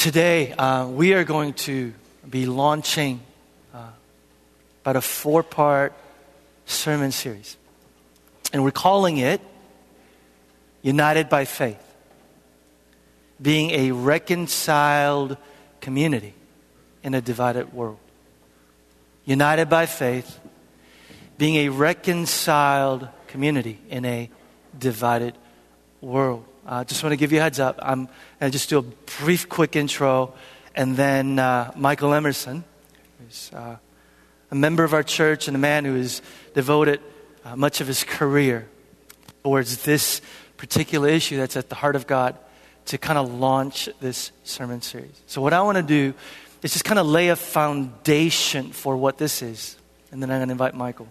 Today, uh, we are going to be launching uh, about a four part sermon series. And we're calling it United by Faith, being a reconciled community in a divided world. United by faith, being a reconciled community in a divided world. Uh, just want to give you a heads up. I'm going to just do a brief, quick intro, and then uh, Michael Emerson, who's uh, a member of our church and a man who has devoted uh, much of his career towards this particular issue that's at the heart of God, to kind of launch this sermon series. So, what I want to do is just kind of lay a foundation for what this is, and then I'm going to invite Michael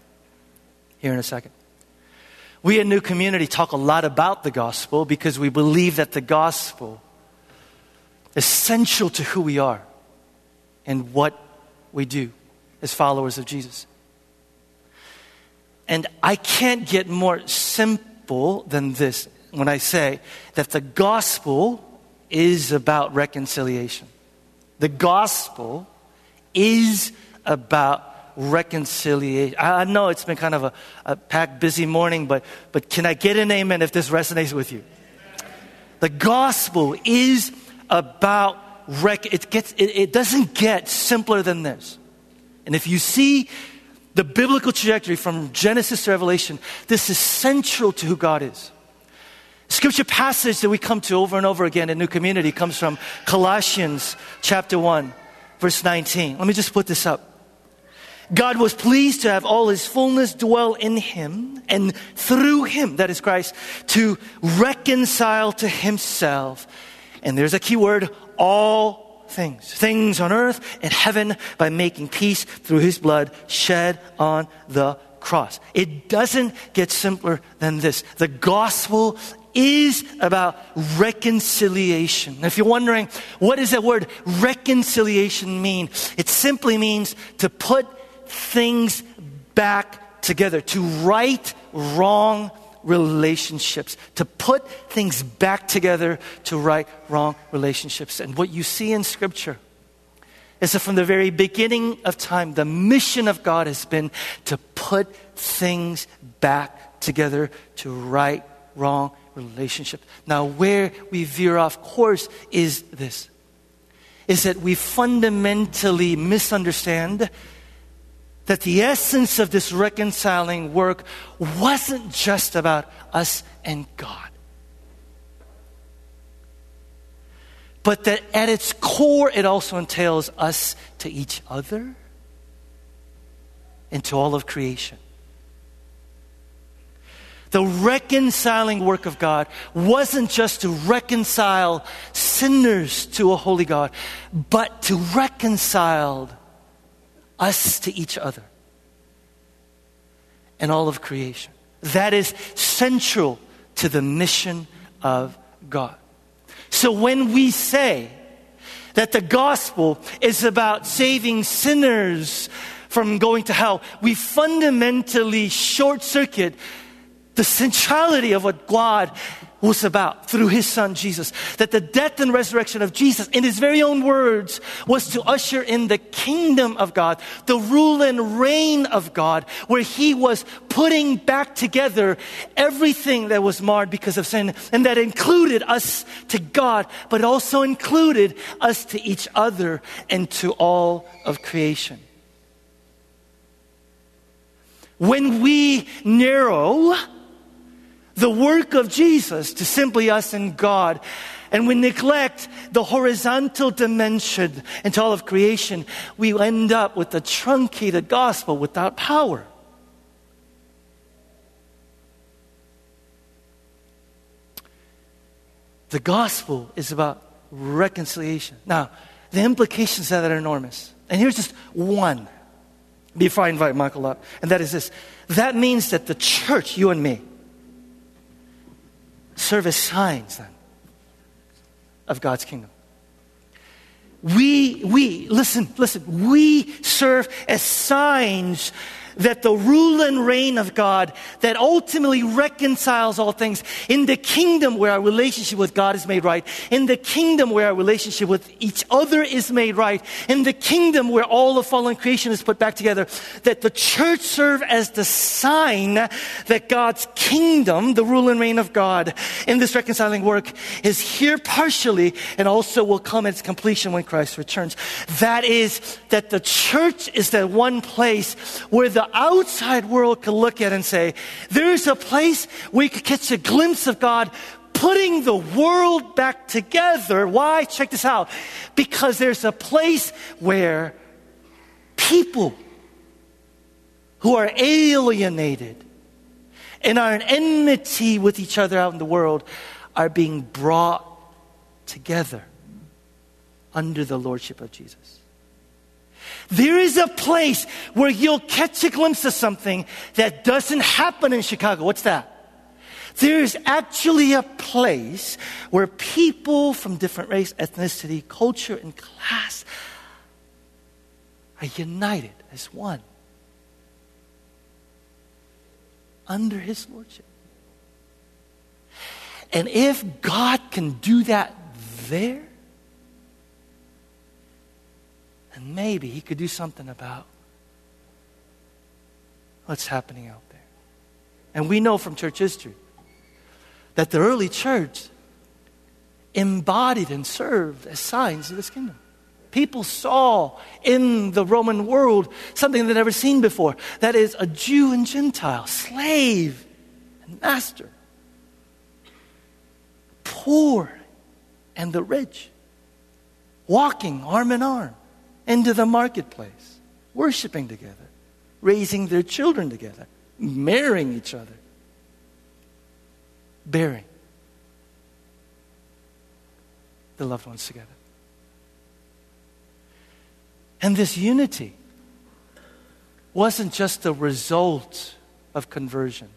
here in a second. We at New Community talk a lot about the gospel because we believe that the gospel is essential to who we are and what we do as followers of Jesus. And I can't get more simple than this when I say that the gospel is about reconciliation. The gospel is about reconciliation. I know it's been kind of a, a packed, busy morning, but, but can I get an amen if this resonates with you? The gospel is about it, gets, it, it doesn't get simpler than this. And if you see the biblical trajectory from Genesis to Revelation, this is central to who God is. Scripture passage that we come to over and over again in New Community comes from Colossians chapter 1, verse 19. Let me just put this up. God was pleased to have all his fullness dwell in him and through him, that is Christ, to reconcile to himself. And there's a key word, all things. Things on earth and heaven by making peace through his blood shed on the cross. It doesn't get simpler than this. The gospel is about reconciliation. If you're wondering, what does that word reconciliation mean? It simply means to put things back together, to right wrong relationships, to put things back together to right wrong relationships. And what you see in Scripture is that from the very beginning of time, the mission of God has been to put things back together to right wrong relationships. Now, where we veer off course is this is that we fundamentally misunderstand that the essence of this reconciling work wasn't just about us and God. But that at its core, it also entails us to each other and to all of creation. The reconciling work of God wasn't just to reconcile sinners to a holy God, but to reconcile us to each other and all of creation. That is central to the mission of God. So when we say that the gospel is about saving sinners from going to hell, we fundamentally short circuit the centrality of what God was about through his son Jesus. That the death and resurrection of Jesus, in his very own words, was to usher in the kingdom of God, the rule and reign of God, where he was putting back together everything that was marred because of sin. And that included us to God, but also included us to each other and to all of creation. When we narrow the work of Jesus to simply us and God, and we neglect the horizontal dimension into all of creation, we end up with a truncated gospel without power. The gospel is about reconciliation. Now, the implications of that are enormous. And here's just one before I invite Michael up, and that is this. That means that the church, you and me, serve as signs then of God's kingdom. We, we, listen, listen, we serve as signs that the rule and reign of God that ultimately reconciles all things. In the kingdom where our relationship with God is made right, in the kingdom where our relationship with each other is made right, in the kingdom where all the fallen creation is put back together, that the church serve as the sign that God's kingdom, the rule and reign of God in this reconciling work is here partially and also will come at its completion when Christ returns. That is that the church is the one place where the outside world could look at and say, there's a place we could catch a glimpse of God putting the world back together. Why? Check this out. Because there's a place where people who are alienated and are in enmity with each other out in the world are being brought together under the lordship of Jesus. There is a place where you'll catch a glimpse of something that doesn't happen in Chicago. What's that? There's actually a place where people from different race, ethnicity, culture, and class are united as one under His Lordship. And if God can do that there, And maybe he could do something about what's happening out there. And we know from church history that the early church embodied and served as signs of this kingdom. People saw in the Roman world something they'd never seen before. That is, a Jew and Gentile, slave and master, poor and the rich, walking arm in arm into the marketplace, worshiping together, raising their children together, marrying each other, bearing the loved ones together. And this unity wasn't just the result of conversion,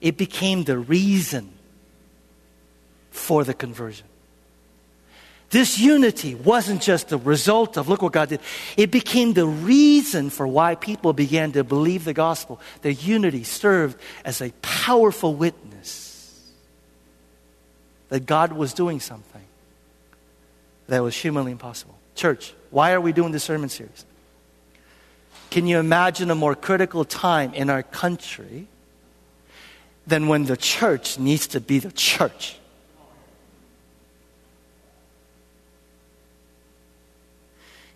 it became the reason for the conversion. This unity wasn't just the result of, look what God did. It became the reason for why people began to believe the gospel. The unity served as a powerful witness that God was doing something that was humanly impossible. Church, why are we doing this sermon series? Can you imagine a more critical time in our country than when the church needs to be the church?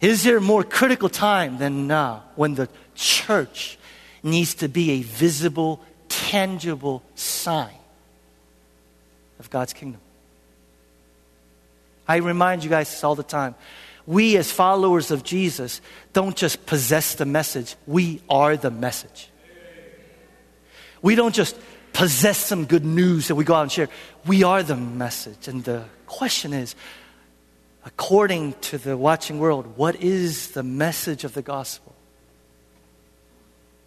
Is there a more critical time than now when the church needs to be a visible, tangible sign of God's kingdom? I remind you guys all the time. We, as followers of Jesus, don't just possess the message, we are the message. We don't just possess some good news that we go out and share. We are the message. And the question is according to the watching world, what is the message of the gospel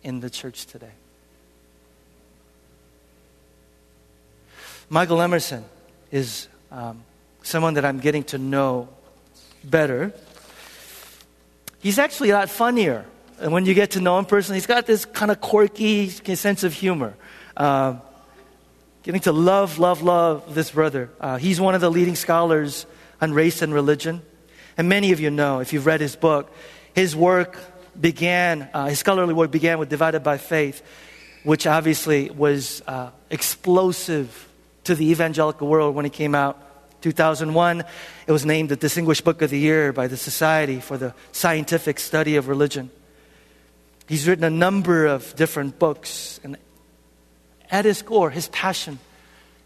in the church today? Michael Emerson is um, someone that I'm getting to know better. He's actually a lot funnier. And when you get to know him personally, he's got this kind of quirky sense of humor. Um, getting to love, love, love this brother. Uh, he's one of the leading scholars on race and religion. And many of you know, if you've read his book, his work began, uh, his scholarly work began with Divided by Faith, which obviously was uh, explosive to the evangelical world when it came out. 2001, it was named the Distinguished Book of the Year by the Society for the Scientific Study of Religion. He's written a number of different books, and at his core, his passion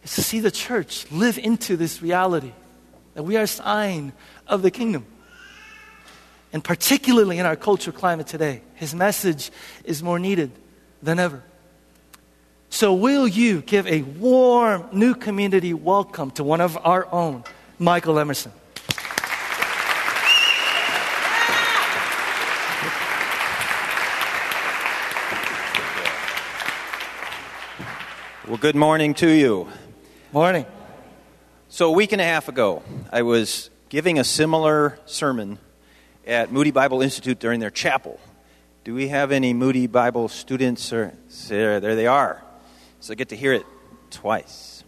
is to see the church live into this reality that we are a sign of the kingdom. And particularly in our cultural climate today, his message is more needed than ever. So, will you give a warm new community welcome to one of our own, Michael Emerson? Well, good morning to you. Morning. So, a week and a half ago, I was giving a similar sermon at Moody Bible Institute during their chapel. Do we have any Moody Bible students? Or there, they are. So I get to hear it twice.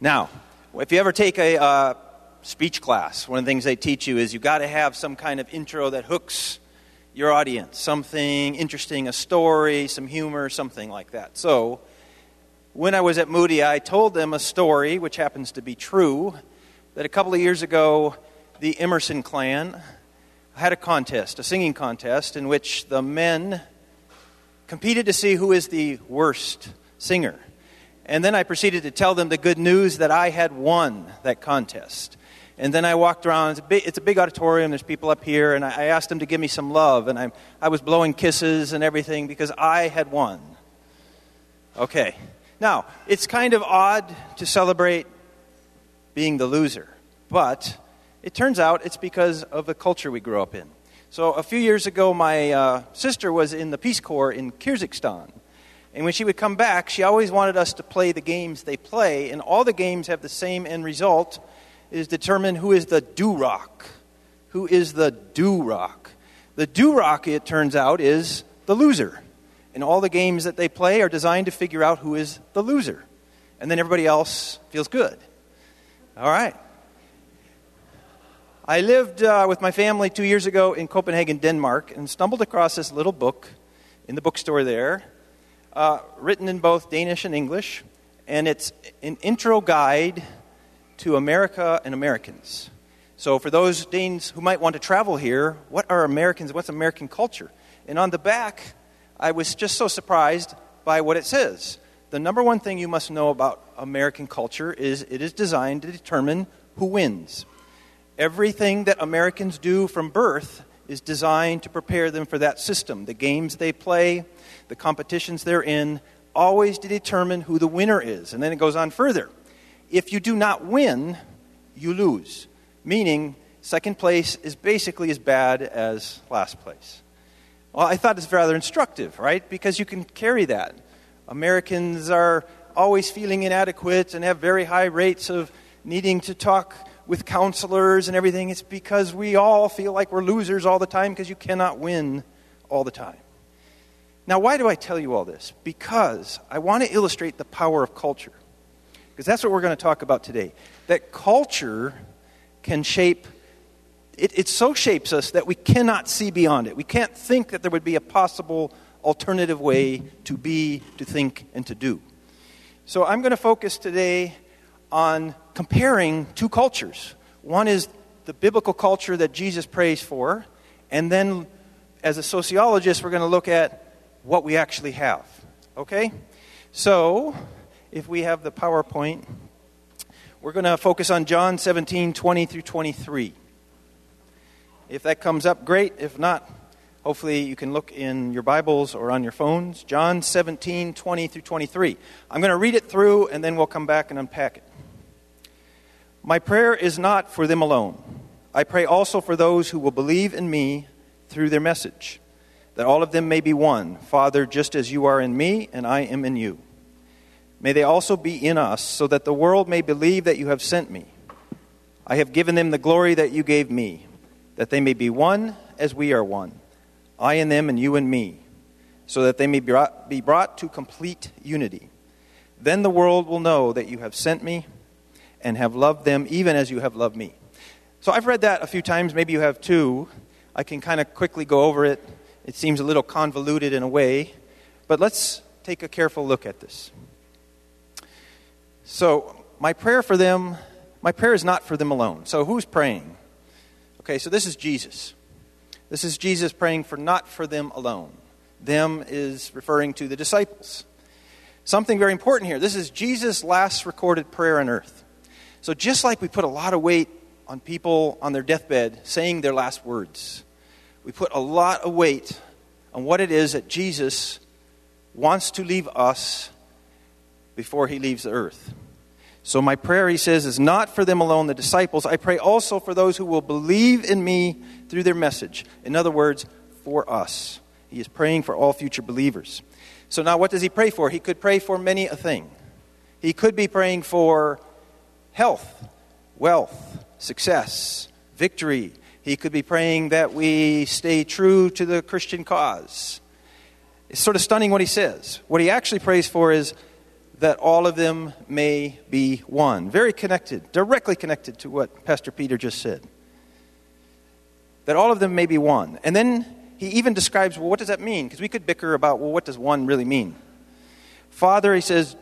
Now, if you ever take a uh, speech class, one of the things they teach you is you've got to have some kind of intro that hooks your audience, something interesting, a story, some humor, something like that. So, when I was at Moody, I told them a story, which happens to be true, that a couple of years ago, the Emerson clan had a contest, a singing contest, in which the men competed to see who is the worst singer. And then I proceeded to tell them the good news that I had won that contest. And then I walked around. It's a big, it's a big auditorium. There's people up here. And I asked them to give me some love. And I, I was blowing kisses and everything because I had won. Okay. Now, it's kind of odd to celebrate being the loser. But it turns out it's because of the culture we grew up in. So a few years ago, my uh, sister was in the Peace Corps in Kyrgyzstan. And when she would come back, she always wanted us to play the games they play. And all the games have the same end result is determine who is the durak. Who is the durak? The durak, it turns out, is the loser. And all the games that they play are designed to figure out who is the loser. And then everybody else feels good. All right. I lived uh, with my family two years ago in Copenhagen, Denmark, and stumbled across this little book in the bookstore there, uh, written in both Danish and English. And it's an intro guide to America and Americans. So, for those Danes who might want to travel here, what are Americans? What's American culture? And on the back, I was just so surprised by what it says. The number one thing you must know about American culture is it is designed to determine who wins. Everything that Americans do from birth is designed to prepare them for that system. The games they play, the competitions they're in, always to determine who the winner is. And then it goes on further if you do not win, you lose. Meaning, second place is basically as bad as last place. Well, I thought it's rather instructive, right? Because you can carry that. Americans are always feeling inadequate and have very high rates of needing to talk with counselors and everything. It's because we all feel like we're losers all the time because you cannot win all the time. Now, why do I tell you all this? Because I want to illustrate the power of culture. Because that's what we're going to talk about today. That culture can shape, it, it so shapes us that we cannot see beyond it. We can't think that there would be a possible alternative way to be, to think, and to do. So I'm going to focus today on comparing two cultures. One is the biblical culture that Jesus prays for, and then as a sociologist, we're going to look at what we actually have. Okay? So, if we have the PowerPoint. We're going to focus on John 17, 20 through 23. If that comes up, great. If not, hopefully you can look in your Bibles or on your phones. John 17, 20 through 23. I'm going to read it through and then we'll come back and unpack it. My prayer is not for them alone. I pray also for those who will believe in me through their message, that all of them may be one. Father, just as you are in me and I am in you May they also be in us, so that the world may believe that you have sent me. I have given them the glory that you gave me, that they may be one as we are one, I and them and you and me, so that they may be brought to complete unity. Then the world will know that you have sent me and have loved them even as you have loved me. So I've read that a few times, maybe you have too. I can kind of quickly go over it. It seems a little convoluted in a way, but let's take a careful look at this. So, my prayer for them, my prayer is not for them alone. So, who's praying? Okay, so this is Jesus. This is Jesus praying for not for them alone. Them is referring to the disciples. Something very important here. This is Jesus' last recorded prayer on earth. So, just like we put a lot of weight on people on their deathbed saying their last words, we put a lot of weight on what it is that Jesus wants to leave us before he leaves the earth. So, my prayer, he says, is not for them alone, the disciples. I pray also for those who will believe in me through their message. In other words, for us. He is praying for all future believers. So, now what does he pray for? He could pray for many a thing. He could be praying for health, wealth, success, victory. He could be praying that we stay true to the Christian cause. It's sort of stunning what he says. What he actually prays for is that all of them may be one. Very connected, directly connected to what Pastor Peter just said. That all of them may be one. And then he even describes, well, what does that mean? Because we could bicker about, well, what does one really mean? Father, he says,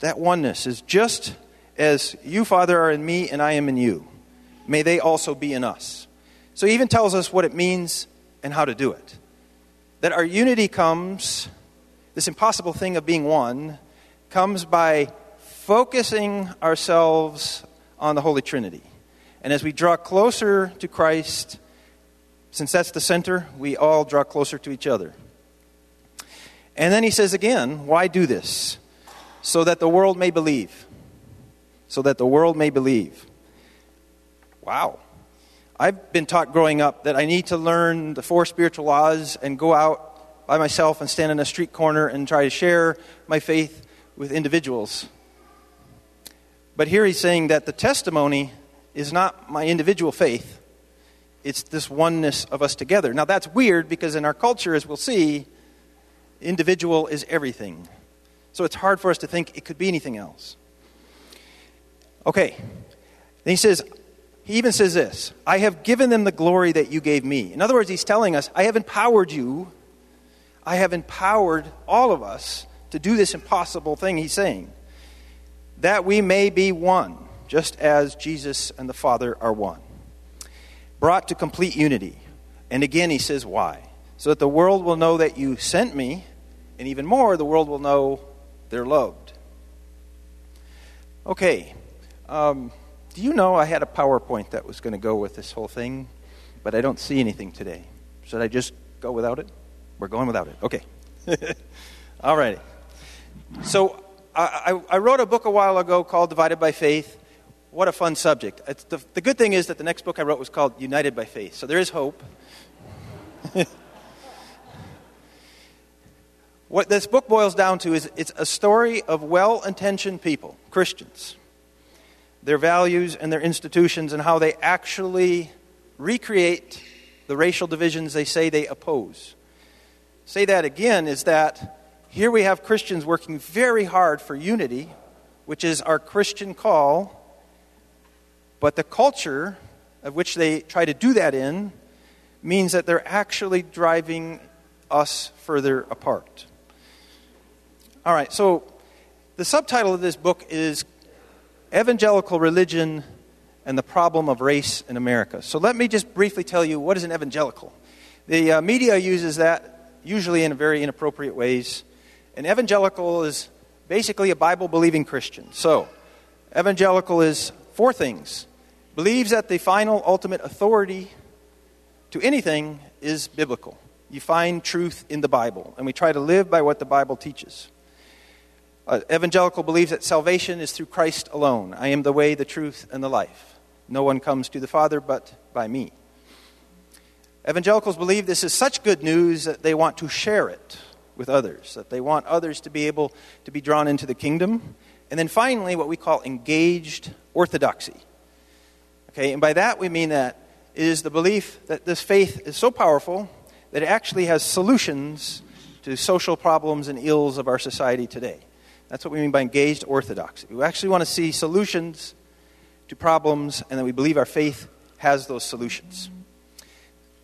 that oneness is just as you, Father, are in me and I am in you. May they also be in us. So he even tells us what it means and how to do it. That our unity comes, this impossible thing of being one, comes by focusing ourselves on the Holy Trinity. And as we draw closer to Christ, since that's the center, we all draw closer to each other. And then he says again, why do this? So that the world may believe. So that the world may believe. Wow. I've been taught growing up that I need to learn the four spiritual laws and go out by myself and stand in a street corner and try to share my faith with individuals. But here he's saying that the testimony is not my individual faith, it's this oneness of us together. Now, that's weird because in our culture, as we'll see, individual is everything. So it's hard for us to think it could be anything else. Okay. Then he says, he even says this I have given them the glory that you gave me. In other words, he's telling us, I have empowered you. I have empowered all of us to do this impossible thing, he's saying. That we may be one, just as Jesus and the Father are one. Brought to complete unity. And again, he says, why? So that the world will know that you sent me, and even more, the world will know they're loved. Okay. Um, do you know I had a PowerPoint that was going to go with this whole thing, but I don't see anything today? Should I just go without it? We're going without it. Okay. All righty. So I, I, wrote a book a while ago called Divided by Faith. What a fun subject. The, the good thing is that the next book I wrote was called United by Faith. So there is hope. what this book boils down to is it's a story of well intentioned people, Christians their values and their institutions and how they actually recreate the racial divisions they say they oppose. Say that again is that here we have Christians working very hard for unity, which is our Christian call, but the culture of which they try to do that in means that they're actually driving us further apart. All right, so the subtitle of this book is evangelical religion and the problem of race in America. So let me just briefly tell you what is an evangelical. The uh, media uses that usually in very inappropriate ways. An evangelical is basically a Bible believing Christian. So, evangelical is four things believes that the final ultimate authority to anything is biblical. You find truth in the Bible, and we try to live by what the Bible teaches. Uh, evangelical believes that salvation is through Christ alone. I am the way, the truth, and the life. No one comes to the Father but by me. Evangelicals believe this is such good news that they want to share it with others, that they want others to be able to be drawn into the kingdom. And then finally, what we call engaged orthodoxy. Okay, and by that we mean that it is the belief that this faith is so powerful that it actually has solutions to social problems and ills of our society today. That's what we mean by engaged orthodoxy. We actually want to see solutions to problems, and that we believe our faith has those solutions.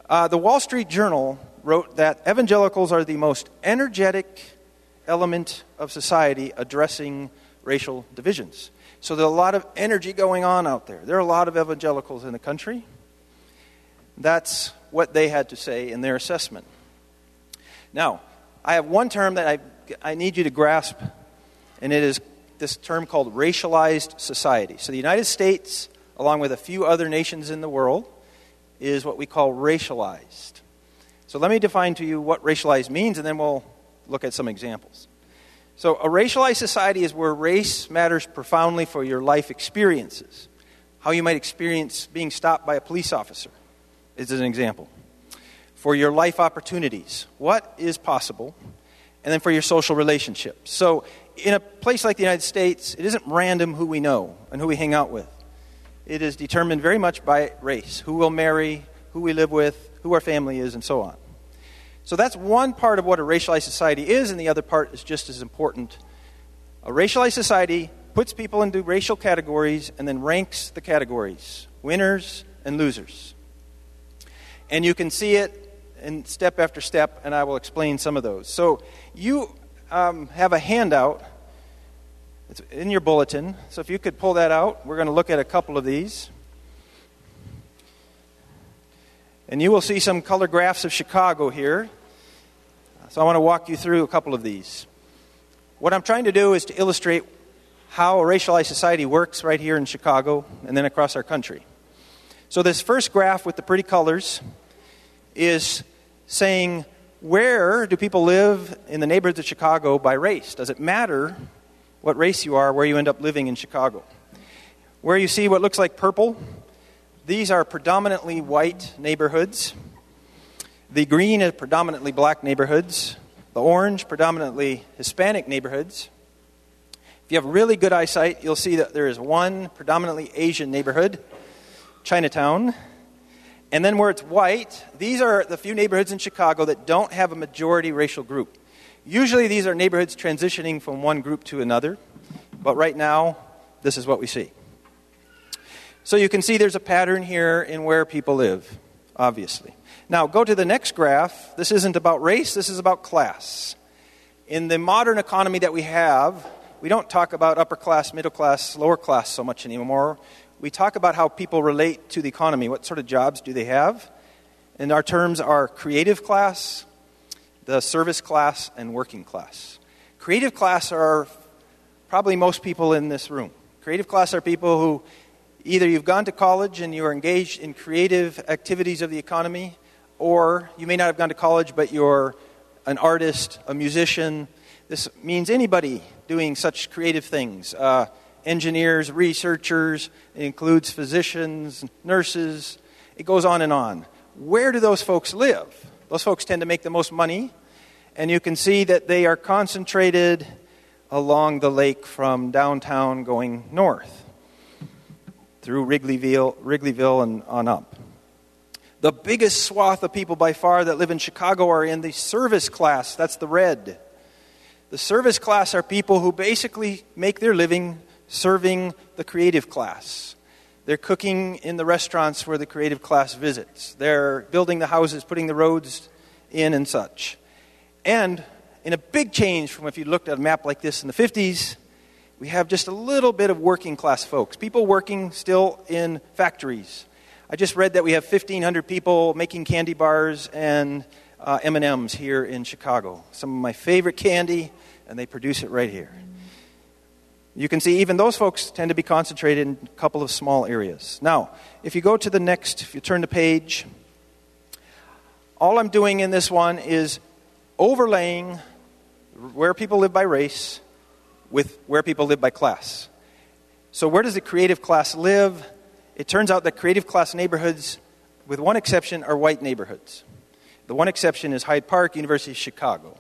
Uh, the Wall Street Journal wrote that evangelicals are the most energetic element of society addressing racial divisions. So there's a lot of energy going on out there. There are a lot of evangelicals in the country. That's what they had to say in their assessment. Now, I have one term that I, I need you to grasp and it is this term called racialized society. So the United States, along with a few other nations in the world, is what we call racialized. So let me define to you what racialized means, and then we'll look at some examples. So, a racialized society is where race matters profoundly for your life experiences. How you might experience being stopped by a police officer is an example. For your life opportunities, what is possible, and then for your social relationships. So, in a place like the United States, it isn't random who we know and who we hang out with. It is determined very much by race who we'll marry, who we live with, who our family is, and so on. So that's one part of what a racialized society is, and the other part is just as important. A racialized society puts people into racial categories and then ranks the categories winners and losers. And you can see it in step after step, and I will explain some of those. So you um, have a handout. It's in your bulletin. So if you could pull that out, we're going to look at a couple of these. And you will see some color graphs of Chicago here. So I want to walk you through a couple of these. What I'm trying to do is to illustrate how a racialized society works right here in Chicago and then across our country. So, this first graph with the pretty colors is saying where do people live in the neighborhoods of Chicago by race? Does it matter what race you are where you end up living in Chicago? Where you see what looks like purple, these are predominantly white neighborhoods. The green is predominantly black neighborhoods. The orange, predominantly Hispanic neighborhoods. If you have really good eyesight, you'll see that there is one predominantly Asian neighborhood, Chinatown. And then where it's white, these are the few neighborhoods in Chicago that don't have a majority racial group. Usually these are neighborhoods transitioning from one group to another, but right now, this is what we see. So you can see there's a pattern here in where people live, obviously. Now, go to the next graph. This isn't about race, this is about class. In the modern economy that we have, we don't talk about upper class, middle class, lower class so much anymore. We talk about how people relate to the economy. What sort of jobs do they have? And our terms are creative class, the service class, and working class. Creative class are probably most people in this room. Creative class are people who either you've gone to college and you are engaged in creative activities of the economy, or you may not have gone to college, but you're an artist, a musician. This means anybody doing such creative things uh, engineers, researchers, it includes physicians, nurses, it goes on and on. Where do those folks live? Those folks tend to make the most money, and you can see that they are concentrated along the lake from downtown going north through Wrigleyville, Wrigleyville and on up. The biggest swath of people by far that live in Chicago are in the service class. That's the red. The service class are people who basically make their living serving the creative class. They're cooking in the restaurants where the creative class visits. They're building the houses, putting the roads in, and such. And in a big change from if you looked at a map like this in the 50s, we have just a little bit of working class folks. People working still in factories, I just read that we have 1,500 people making candy bars and uh, M&Ms here in Chicago. Some of my favorite candy, and they produce it right here. You can see even those folks tend to be concentrated in a couple of small areas. Now, if you go to the next, if you turn the page, all I'm doing in this one is overlaying where people live by race with where people live by class. So, where does the creative class live? it turns out that creative class neighborhoods, with one exception, are white neighborhoods. The one exception is Hyde Park, University of Chicago.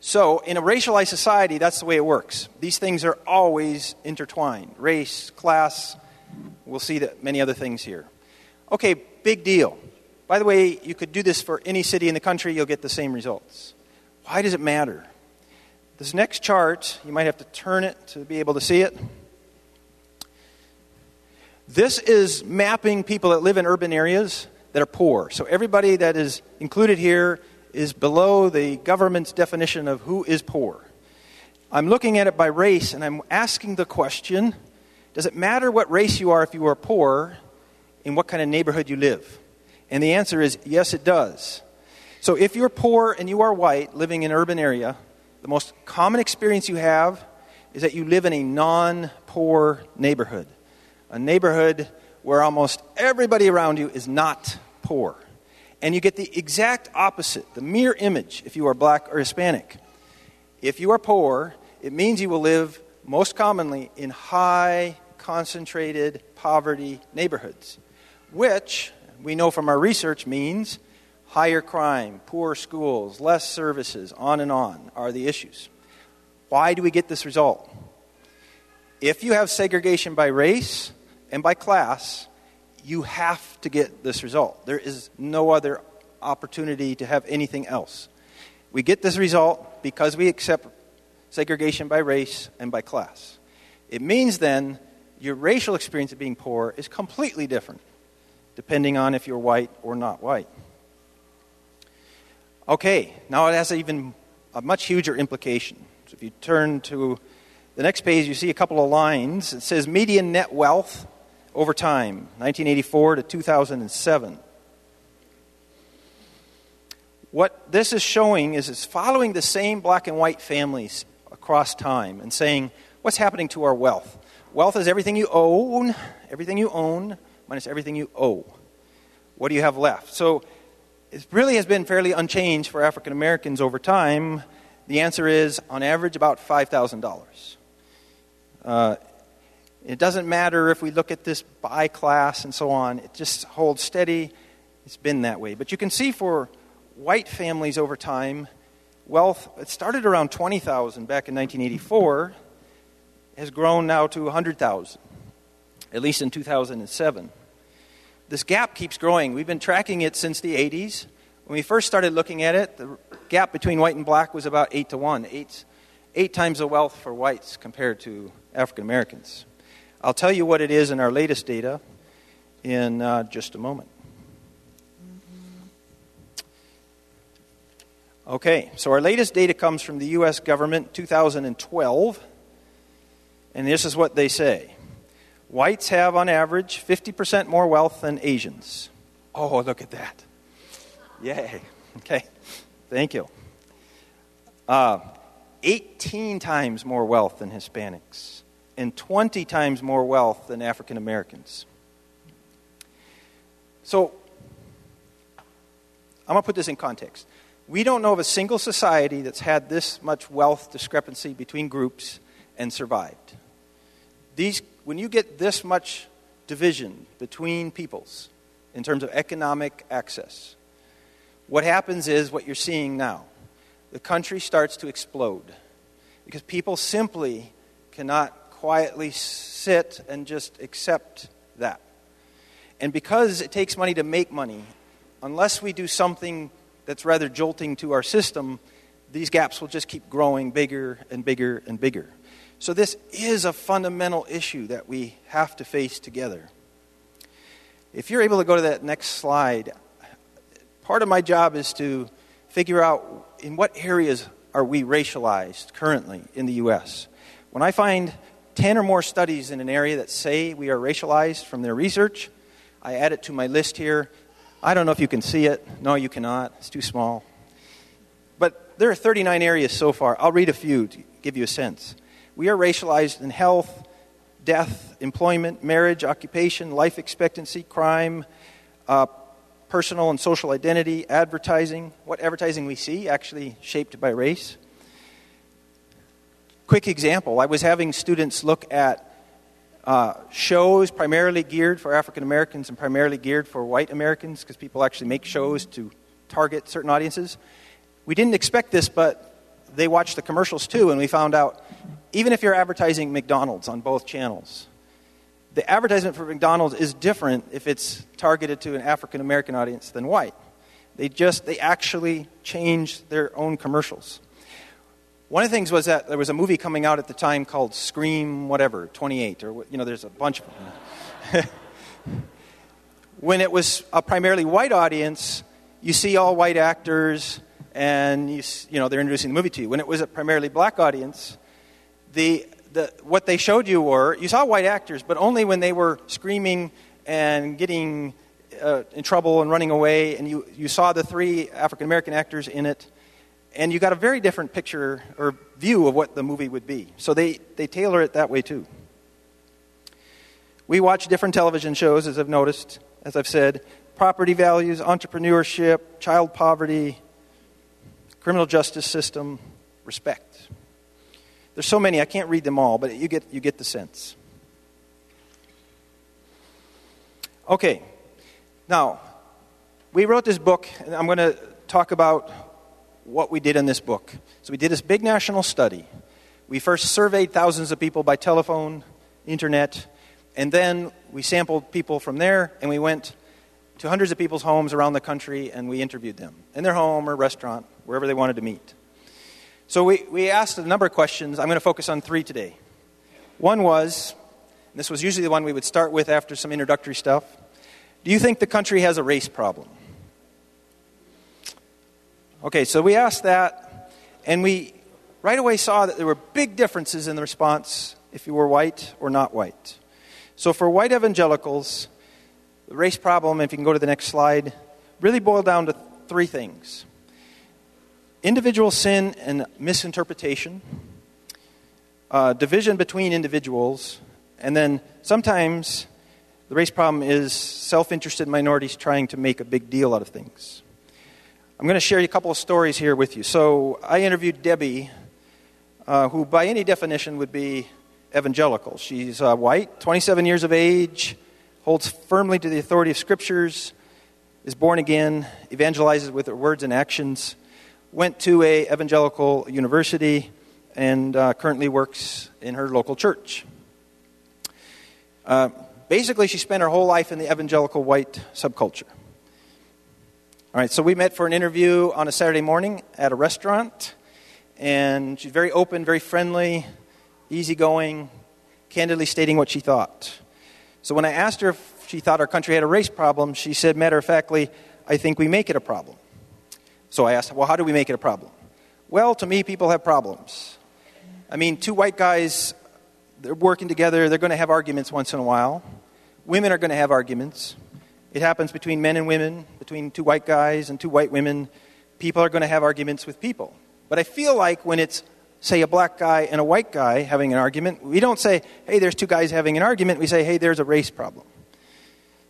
So, in a racialized society, that's the way it works. These things are always intertwined race, class, we'll see that many other things here. Okay, big deal. By the way, you could do this for any city in the country, you'll get the same results. Why does it matter? This next chart, you might have to turn it to be able to see it. This is mapping people that live in urban areas that are poor. So everybody that is included here is below the government's definition of who is poor. I'm looking at it by race and I'm asking the question does it matter what race you are if you are poor in what kind of neighborhood you live? And the answer is yes, it does. So if you're poor and you are white living in an urban area, the most common experience you have is that you live in a non poor neighborhood a neighborhood where almost everybody around you is not poor. And you get the exact opposite, the mirror image, if you are black or Hispanic. If you are poor, it means you will live most commonly in high, concentrated poverty neighborhoods, which we know from our research means higher crime, poor schools, less services, on and on are the issues. Why do we get this result? If you have segregation by race, and by class, you have to get this result. There is no other opportunity to have anything else. We get this result because we accept segregation by race and by class. It means then your racial experience of being poor is completely different depending on if you're white or not white. Okay, now it has even a much huger implication. So if you turn to the next page, you see a couple of lines. It says median net wealth over time, 1984 to 2007. What this is showing is it's following the same black and white families across time and saying, what's happening to our wealth? Wealth is everything you own, everything you own, minus everything you owe. What do you have left? So it really has been fairly unchanged for African Americans over time. The answer is, on average, about $5,000. Uh, it doesn't matter if we look at this by class and so on, it just holds steady. It's been that way. But you can see for white families over time, wealth, it started around 20,000 back in 1984, has grown now to 100,000, at least in 2007. This gap keeps growing. We've been tracking it since the 80s. When we first started looking at it, the gap between white and black was about 8 to 1, eight, eight times the wealth for whites compared to African Americans. I'll tell you what it is in our latest data in uh, just a moment. Okay, so our latest data comes from the U.S. government, 2012, and this is what they say Whites have, on average, 50% more wealth than Asians. Oh, look at that. Yay. Okay, thank you. Uh, 18 times more wealth than Hispanics, and 20 times more wealth than African Americans. So, I'm going to put this in context. We don't know of a single society that's had this much wealth discrepancy between groups and survived. These, when you get this much division between peoples in terms of economic access, what happens is what you're seeing now. The country starts to explode because people simply cannot quietly sit and just accept that. And because it takes money to make money, unless we do something that's rather jolting to our system, these gaps will just keep growing bigger and bigger and bigger. So, this is a fundamental issue that we have to face together. If you're able to go to that next slide, part of my job is to figure out in what areas are we racialized currently in the U.S. When I find 10 or more studies in an area that say we are racialized from their research, I add it to my list here I don't know if you can see it. No, you cannot. It's too small. But there are 39 areas so far. I'll read a few to give you a sense. We are racialized in health, death, employment, marriage, occupation, life expectancy, crime, uh, personal and social identity, advertising. What advertising we see actually shaped by race. Quick example I was having students look at uh, shows primarily geared for African Americans and primarily geared for white Americans because people actually make shows to target certain audiences. We didn't expect this, but they watched the commercials too, and we found out even if you're advertising McDonald's on both channels, the advertisement for McDonald's is different if it's targeted to an African American audience than white. They just, they actually change their own commercials. One of the things was that there was a movie coming out at the time called Scream, whatever, 28, or, you know, there's a bunch of them. when it was a primarily white audience, you see all white actors, and you, you know, they're introducing the movie to you. When it was a primarily black audience, the, the, what they showed you were you saw white actors, but only when they were screaming and getting uh, in trouble and running away, and you, you saw the three African American actors in it and you got a very different picture or view of what the movie would be. So they, they tailor it that way too. We watch different television shows, as I've noticed, as I've said property values, entrepreneurship, child poverty, criminal justice system, respect. There's so many, I can't read them all, but you get, you get the sense. Okay, now, we wrote this book, and I'm going to talk about what we did in this book. So we did this big national study. We first surveyed thousands of people by telephone, internet, And then we sampled people from there, and we went to hundreds of people's homes around the country, and we interviewed them in their home or restaurant, wherever they wanted to meet. So we, we asked a number of questions. I'm going to focus on three today. One was, this was usually the one we would start with after some introductory stuff. Do you think the country has a race problem? Okay, so we asked that, and we right away saw that there were big differences in the response if you were white or not white. So for white evangelicals, the race problem, if you can go to the next slide, really boiled down to three things individual sin and misinterpretation, uh, division between individuals, and then sometimes the race problem is self interested minorities trying to make a big deal out of things. I'm going to share a couple of stories here with you. So I interviewed Debbie, uh, who by any definition would be evangelical. She's uh, white, 27 years of age, holds firmly to the authority of scriptures, is born again, evangelizes with her words and actions, went to a evangelical university, and uh, currently works in her local church. Uh, basically, she spent her whole life in the evangelical white subculture. All right, so we met for an interview on a Saturday morning at a restaurant, and she's very open, very friendly, easygoing, candidly stating what she thought. So when I asked her if she thought our country had a race problem, she said matter of factly, I think we make it a problem. So I asked, well, how do we make it a problem? Well, to me, people have problems. I mean, two white guys, they're working together, they're going to have arguments once in a while. Women are going to have arguments. It happens between men and women, between two white guys and two white women. People are going to have arguments with people. But I feel like when it's say, a black guy and a white guy having an argument, we don't say, hey, there's two guys having an argument. We say, hey, there's a race problem.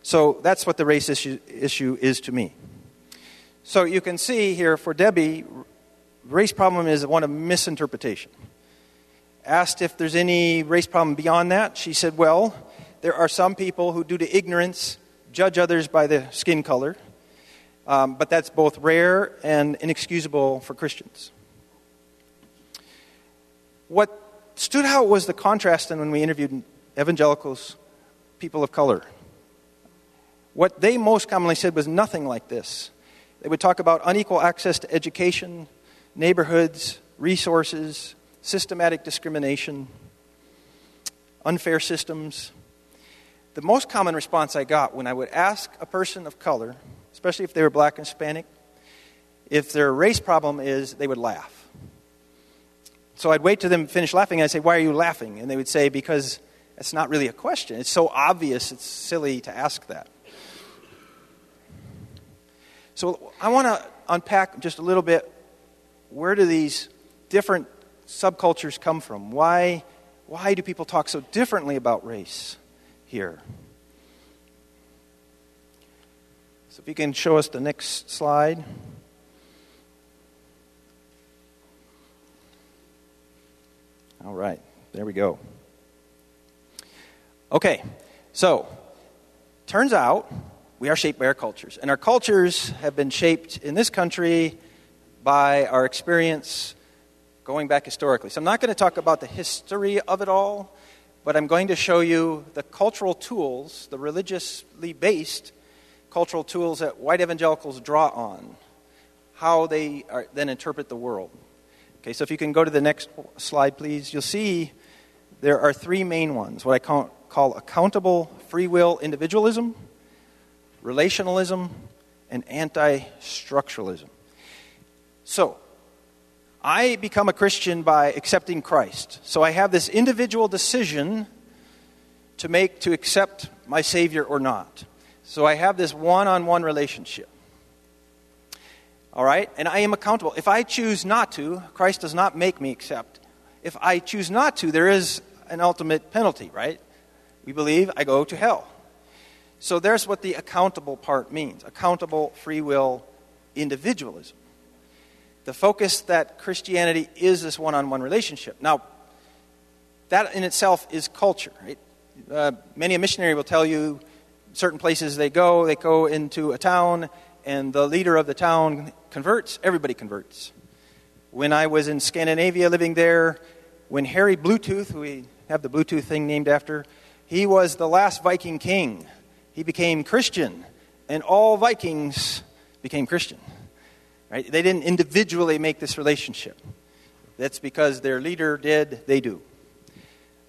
So that's what the race issue, issue is to me. So you can see here for Debbie, race problem is one of misinterpretation. Asked if there's any race problem beyond that, she said, well, there are some people who, due to ignorance, judge others by the skin color, um, but that's both rare and inexcusable for Christians. What stood out was the contrast in when we interviewed evangelicals, people of color. What they most commonly said was nothing like this. They would talk about unequal access to education, neighborhoods, resources, systematic discrimination, unfair systems. The most common response I got when I would ask a person of color, especially if they were black and Hispanic, if their race problem is, they would laugh. So I'd wait till them finish laughing, and I'd say, Why are you laughing? And they would say, Because it's not really a question. It's so obvious, it's silly to ask that. So I want to unpack just a little bit where do these different subcultures come from? Why, why do people talk so differently about race here? So if you can show us the next slide. All right, there we go. Okay, so turns out we are shaped by our cultures. And our cultures have been shaped in this country by our experience going back historically. So I'm not going to talk about the history of it all, but I'm going to show you the cultural tools, the religiously based cultural tools that white evangelicals draw on, how they are, then interpret the world. Okay, so if you can go to the next slide, please, you'll see there are three main ones what I call, call accountable free will individualism, relationalism, and anti structuralism. So, I become a Christian by accepting Christ. So I have this individual decision to make to accept my Savior or not. So I have this one on one relationship. All right? And I am accountable. If I choose not to, Christ does not make me accept. If I choose not to, there is an ultimate penalty, right? We believe I go to hell. So there's what the accountable part means accountable free will individualism. The focus that Christianity is this one on one relationship. Now, that in itself is culture. Right? Uh, many a missionary will tell you certain places they go, they go into a town, and the leader of the town converts, everybody converts. When I was in Scandinavia living there, when Harry Bluetooth, who we have the Bluetooth thing named after, he was the last Viking king. He became Christian, and all Vikings became Christian. Right? They didn't individually make this relationship. That's because their leader did, they do.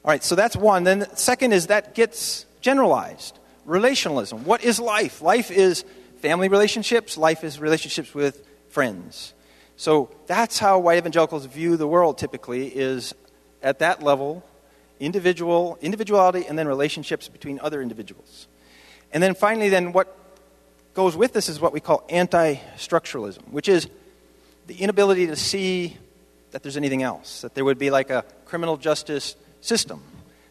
All right, so that's one. Then the second is that gets generalized. Relationalism. What is life? Life is family relationships, life is relationships with friends. So that's how white evangelicals view the world typically is at that level, individual individuality and then relationships between other individuals. And then finally then what goes with this is what we call anti-structuralism, which is the inability to see that there's anything else, that there would be like a criminal justice system.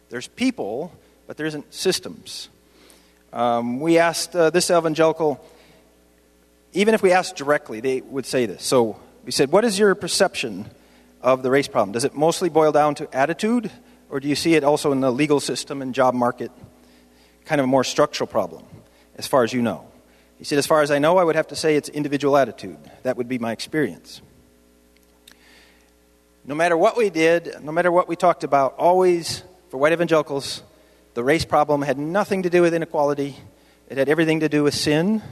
There's people, but there isn't systems. Um, we asked uh, this evangelical, even if we asked directly, they would say this. So we said, What is your perception of the race problem? Does it mostly boil down to attitude, or do you see it also in the legal system and job market? Kind of a more structural problem, as far as you know. He said, As far as I know, I would have to say it's individual attitude. That would be my experience. No matter what we did, no matter what we talked about, always, for white evangelicals, the race problem had nothing to do with inequality. It had everything to do with sin,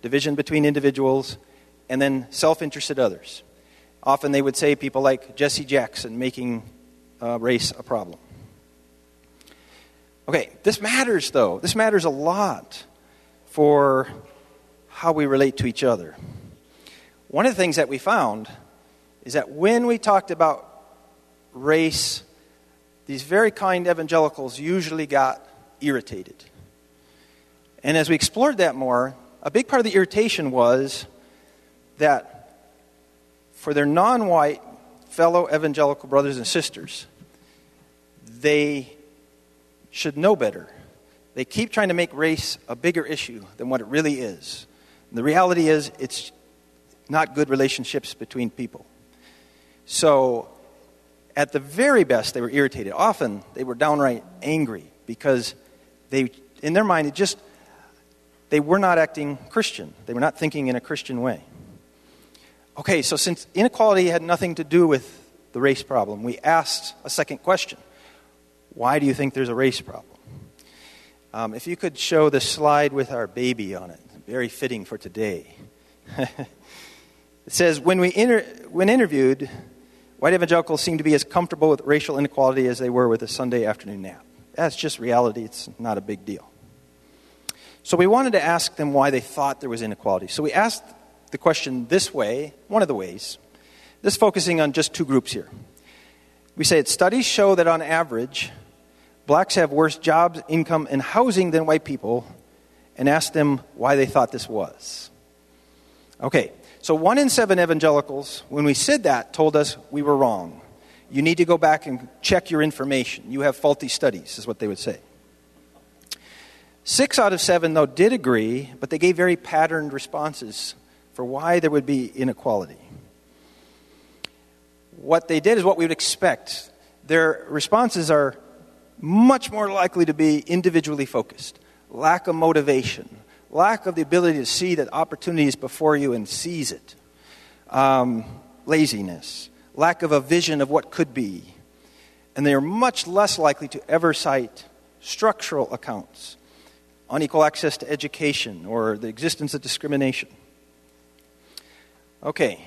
division between individuals, and then self interested others. Often they would say people like Jesse Jackson making uh, race a problem. Okay, this matters though. This matters a lot for how we relate to each other. One of the things that we found is that when we talked about race, these very kind evangelicals usually got irritated. And as we explored that more, a big part of the irritation was that for their non white fellow evangelical brothers and sisters, they should know better. They keep trying to make race a bigger issue than what it really is. And the reality is, it's not good relationships between people. So, at the very best, they were irritated. Often, they were downright angry because they, in their mind, it just, they were not acting Christian. They were not thinking in a Christian way. Okay, so since inequality had nothing to do with the race problem, we asked a second question Why do you think there's a race problem? Um, if you could show the slide with our baby on it, very fitting for today. it says, when, we inter- when interviewed, White evangelicals seem to be as comfortable with racial inequality as they were with a Sunday afternoon nap. That's just reality, it's not a big deal. So we wanted to ask them why they thought there was inequality. So we asked the question this way, one of the ways, this focusing on just two groups here. We said studies show that on average, blacks have worse jobs, income, and housing than white people, and asked them why they thought this was. Okay, so, one in seven evangelicals, when we said that, told us we were wrong. You need to go back and check your information. You have faulty studies, is what they would say. Six out of seven, though, did agree, but they gave very patterned responses for why there would be inequality. What they did is what we would expect. Their responses are much more likely to be individually focused, lack of motivation, lack of the ability to see that opportunity is before you and seize it, um, laziness, lack of a vision of what could be. And they are much less likely to ever cite structural accounts, unequal access to education, or the existence of discrimination. Okay,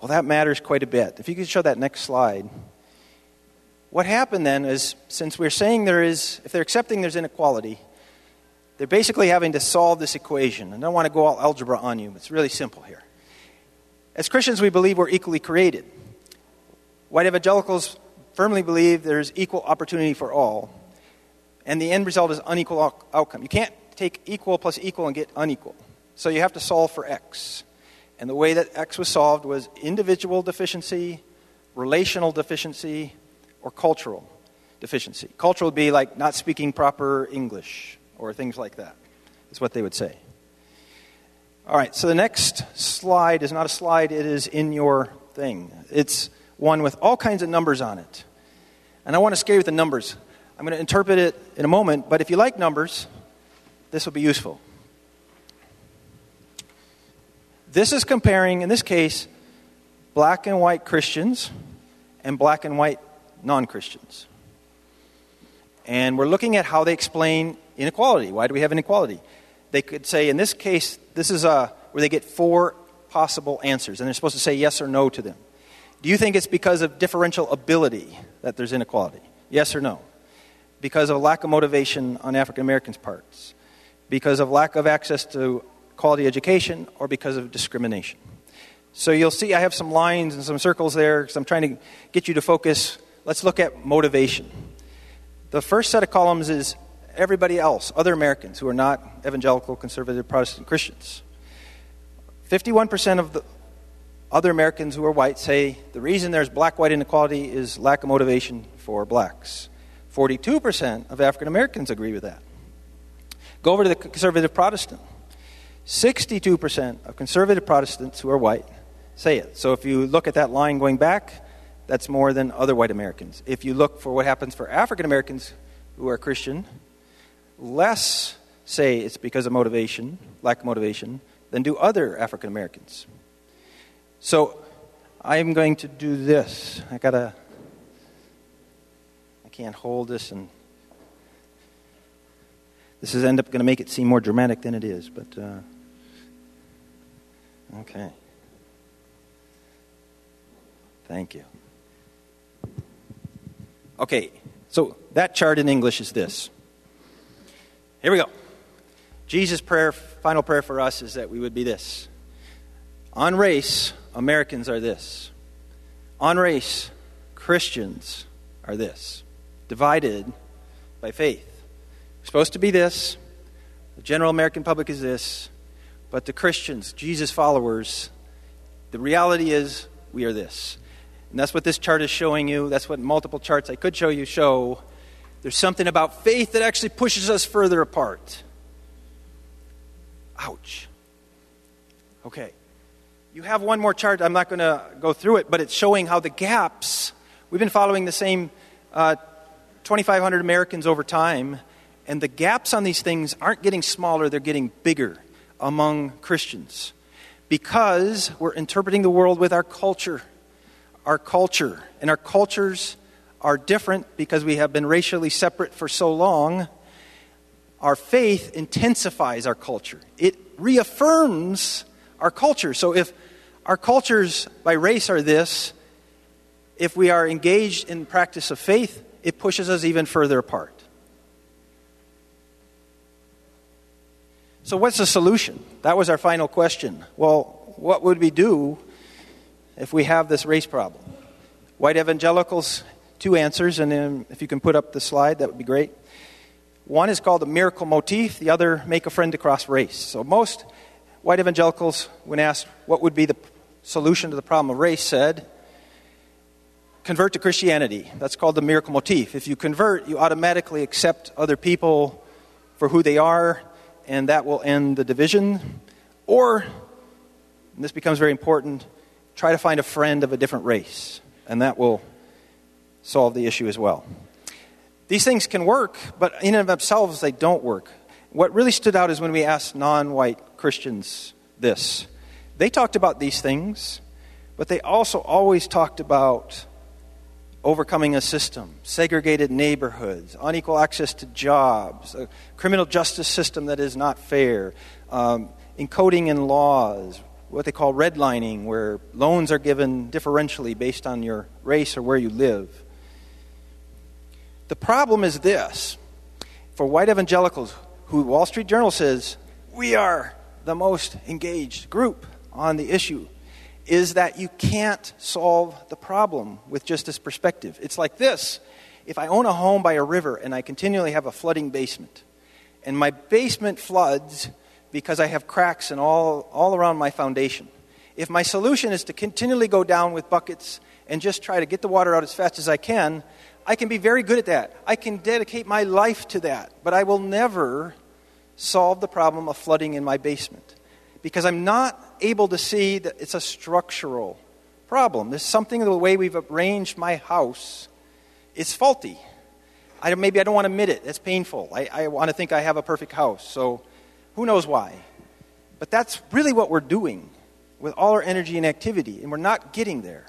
well, that matters quite a bit. If you could show that next slide. What happened then is, since we're saying there is, if they're accepting there's inequality, they're basically having to solve this equation. And I don't want to go all algebra on you, it's really simple here. As Christians, we believe we're equally created. White evangelicals firmly believe there's equal opportunity for all, and the end result is unequal outcome. You can't take equal plus equal and get unequal. So you have to solve for x. And the way that x was solved was individual deficiency, relational deficiency, or cultural deficiency. Cultural would be like not speaking proper English, or things like that, is what they would say. All right, so the next slide is not a slide, it is in your thing. It's one with all kinds of numbers on it. And I want to scare you with the numbers. I'm going to interpret it in a moment, but if you like numbers, this will be useful. This is comparing, in this case, black and white Christians and black and white non Christians. And we're looking at how they explain inequality. Why do we have inequality? They could say, in this case, this is a, where they get four possible answers, and they're supposed to say yes or no to them. Do you think it's because of differential ability that there's inequality? Yes or no? Because of lack of motivation on African Americans' parts? Because of lack of access to quality education? Or because of discrimination? So you'll see I have some lines and some circles there because I'm trying to get you to focus. Let's look at motivation. The first set of columns is everybody else, other Americans who are not evangelical, conservative, Protestant Christians. 51% of the other Americans who are white say the reason there's black white inequality is lack of motivation for blacks. 42% of African Americans agree with that. Go over to the conservative Protestant. 62% of conservative Protestants who are white say it. So if you look at that line going back, that's more than other white Americans. If you look for what happens for African Americans who are Christian, less say it's because of motivation, lack of motivation, than do other African Americans. So I'm going to do this. I gotta. I can't hold this, and this is end up going to make it seem more dramatic than it is. But uh, okay. Thank you. Okay, so that chart in English is this. Here we go. Jesus' prayer, final prayer for us is that we would be this. On race, Americans are this. On race, Christians are this. Divided by faith. We're supposed to be this. The general American public is this. But the Christians, Jesus followers, the reality is we are this. And that's what this chart is showing you. That's what multiple charts I could show you show. There's something about faith that actually pushes us further apart. Ouch. Okay. You have one more chart. I'm not going to go through it, but it's showing how the gaps. We've been following the same uh, 2,500 Americans over time, and the gaps on these things aren't getting smaller, they're getting bigger among Christians because we're interpreting the world with our culture. Our culture. And our cultures are different because we have been racially separate for so long. Our faith intensifies our culture, it reaffirms our culture. So if our cultures by race are this, if we are engaged in practice of faith, it pushes us even further apart. So, what's the solution? That was our final question. Well, what would we do if we have this race problem? White evangelicals, two answers, and then if you can put up the slide, that would be great. One is called the miracle motif, the other, make a friend across race. So, most white evangelicals, when asked what would be the solution to the problem of race, said, convert to Christianity. That's called the miracle motif. If you convert, you automatically accept other people for who they are, and that will end the division. Or, this becomes very important, try to find a friend of a different race, and that will solve the issue as well. These things can work, but in and of themselves, they don't work. What really stood out is when we asked non white Christians this. They talked about these things, but they also always talked about overcoming a system, segregated neighborhoods, unequal access to jobs, a criminal justice system that is not fair, um, encoding in laws, what they call redlining, where loans are given differentially based on your race or where you live. The problem is this for white evangelicals who Wall Street Journal says we are the most engaged group on the issue is that you can't solve the problem with just this perspective. It's like this if I own a home by a river and I continually have a flooding basement, and my basement floods because I have cracks in all, all around my foundation, if my solution is to continually go down with buckets and just try to get the water out as fast as I can, I can be very good at that. I can dedicate my life to that, but I will never solve the problem of flooding in my basement because I'm not able to see that it's a structural problem. There's something in the way we've arranged my house is faulty. I, maybe I don't want to admit it. It's painful. I, I want to think I have a perfect house. So who knows why? But that's really what we're doing with all our energy and activity, and we're not getting there.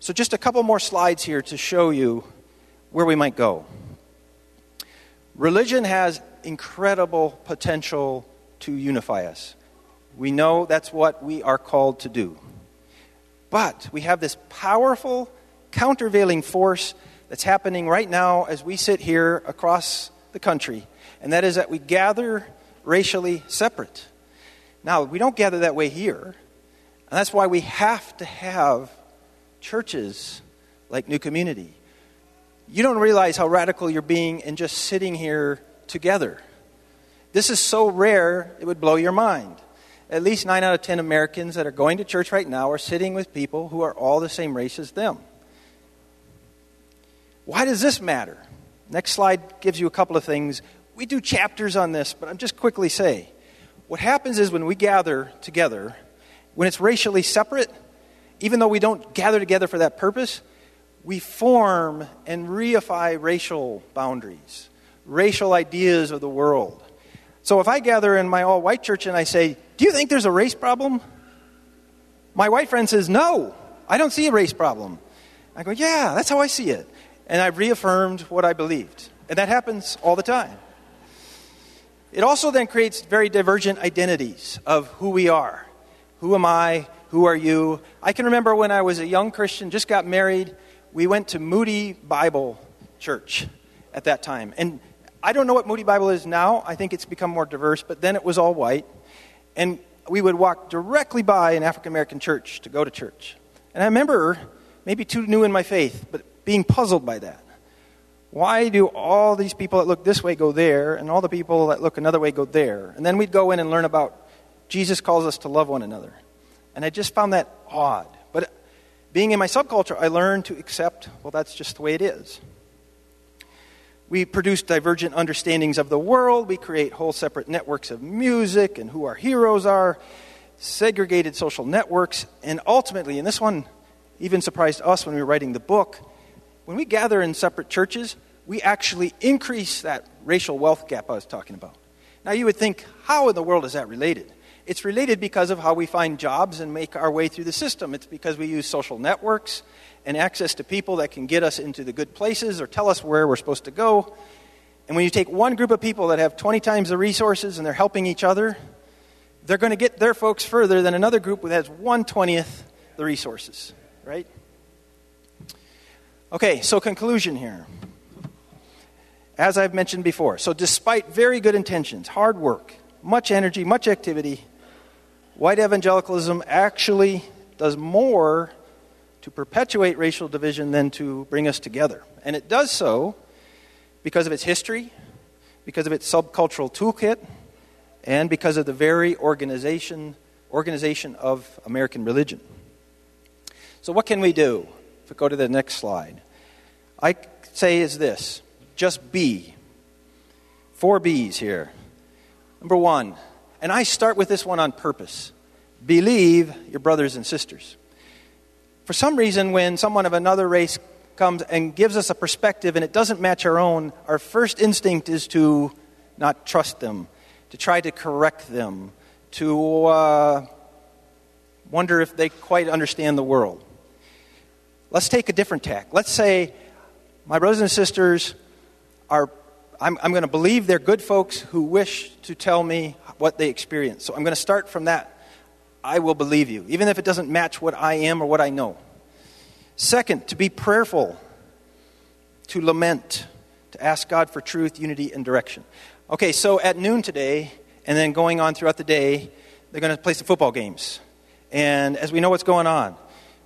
So, just a couple more slides here to show you where we might go. Religion has incredible potential to unify us. We know that's what we are called to do. But we have this powerful countervailing force that's happening right now as we sit here across the country, and that is that we gather racially separate. Now, we don't gather that way here, and that's why we have to have churches like New Community. You don't realize how radical you're being in just sitting here together. This is so rare, it would blow your mind. At least 9 out of 10 Americans that are going to church right now are sitting with people who are all the same race as them. Why does this matter? Next slide gives you a couple of things. We do chapters on this, but I'm just quickly say what happens is when we gather together, when it's racially separate, even though we don't gather together for that purpose, we form and reify racial boundaries, racial ideas of the world. So if I gather in my all white church and I say, Do you think there's a race problem? My white friend says, No, I don't see a race problem. I go, Yeah, that's how I see it. And I've reaffirmed what I believed. And that happens all the time. It also then creates very divergent identities of who we are. Who am I? Who are you? I can remember when I was a young Christian, just got married, we went to Moody Bible Church at that time. And I don't know what Moody Bible is now. I think it's become more diverse, but then it was all white. And we would walk directly by an African American church to go to church. And I remember, maybe too new in my faith, but being puzzled by that. Why do all these people that look this way go there, and all the people that look another way go there? And then we'd go in and learn about Jesus calls us to love one another. And I just found that odd. But being in my subculture, I learned to accept, well, that's just the way it is. We produce divergent understandings of the world. We create whole separate networks of music and who our heroes are, segregated social networks, and ultimately, and this one even surprised us when we were writing the book, when we gather in separate churches, we actually increase that racial wealth gap I was talking about. Now, you would think, how in the world is that related? It's related because of how we find jobs and make our way through the system. It's because we use social networks and access to people that can get us into the good places or tell us where we're supposed to go. And when you take one group of people that have 20 times the resources and they're helping each other, they're going to get their folks further than another group that has 120th the resources, right? Okay, so conclusion here. As I've mentioned before, so despite very good intentions, hard work, much energy, much activity, white evangelicalism actually does more to perpetuate racial division than to bring us together. And it does so because of its history, because of its subcultural toolkit, and because of the very organization, organization of American religion. So, what can we do? If we go to the next slide, I say is this just be. Four B's here. Number one, and I start with this one on purpose believe your brothers and sisters. For some reason, when someone of another race comes and gives us a perspective and it doesn't match our own, our first instinct is to not trust them, to try to correct them, to uh, wonder if they quite understand the world. Let's take a different tack. Let's say my brothers and sisters are I'm, I'm going to believe they're good folks who wish to tell me what they experience. So I'm going to start from that. I will believe you, even if it doesn't match what I am or what I know. Second, to be prayerful, to lament, to ask God for truth, unity, and direction. Okay, so at noon today, and then going on throughout the day, they're going to play some football games. And as we know what's going on,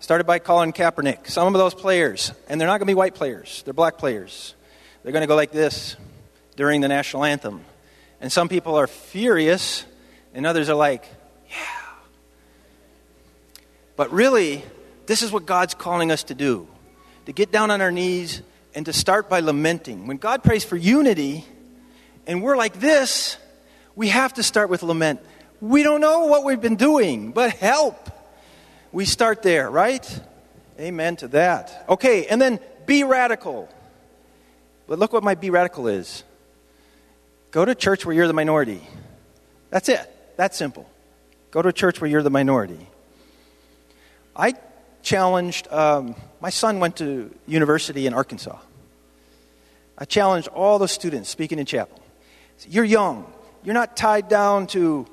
started by Colin Kaepernick, some of those players, and they're not going to be white players, they're black players. They're going to go like this during the national anthem. And some people are furious, and others are like, yeah. But really, this is what God's calling us to do to get down on our knees and to start by lamenting. When God prays for unity, and we're like this, we have to start with lament. We don't know what we've been doing, but help. We start there, right? Amen to that. Okay, and then be radical. But look what my be radical is Go to church where you're the minority. That's it. That's simple. Go to a church where you're the minority. I challenged, um, my son went to university in Arkansas. I challenged all the students speaking in chapel. You're young. You're not tied down to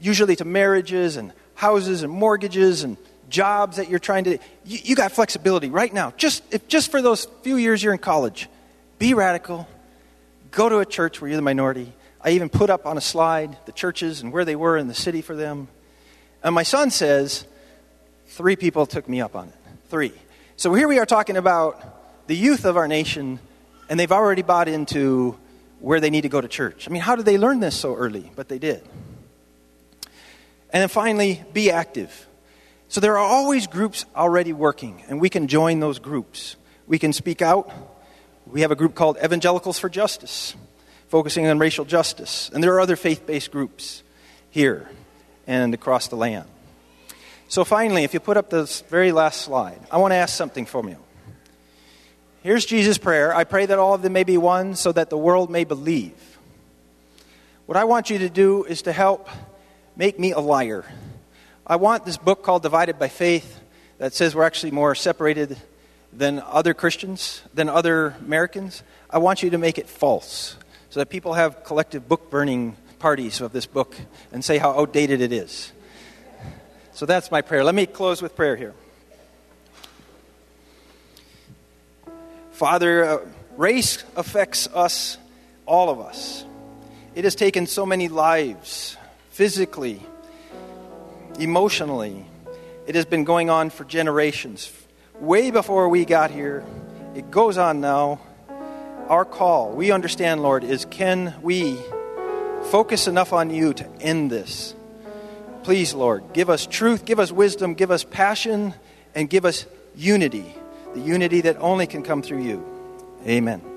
usually to marriages and houses and mortgages and jobs that you're trying to you, you got flexibility right now. Just if just for those few years you're in college, be radical. Go to a church where you're the minority. I even put up on a slide the churches and where they were in the city for them. And my son says, three people took me up on it. Three. So here we are talking about the youth of our nation, and they've already bought into where they need to go to church. I mean, how did they learn this so early? But they did. And then finally, be active. So there are always groups already working, and we can join those groups. We can speak out. We have a group called Evangelicals for Justice, focusing on racial justice. And there are other faith based groups here and across the land. So finally, if you put up this very last slide, I want to ask something from you. Here's Jesus' prayer I pray that all of them may be one so that the world may believe. What I want you to do is to help make me a liar. I want this book called Divided by Faith that says we're actually more separated than other Christians, than other Americans. I want you to make it false so that people have collective book burning parties of this book and say how outdated it is. So that's my prayer. Let me close with prayer here. Father, uh, race affects us, all of us. It has taken so many lives, physically, emotionally. It has been going on for generations. Way before we got here, it goes on now. Our call, we understand, Lord, is can we focus enough on you to end this? Please, Lord, give us truth, give us wisdom, give us passion, and give us unity the unity that only can come through you. Amen.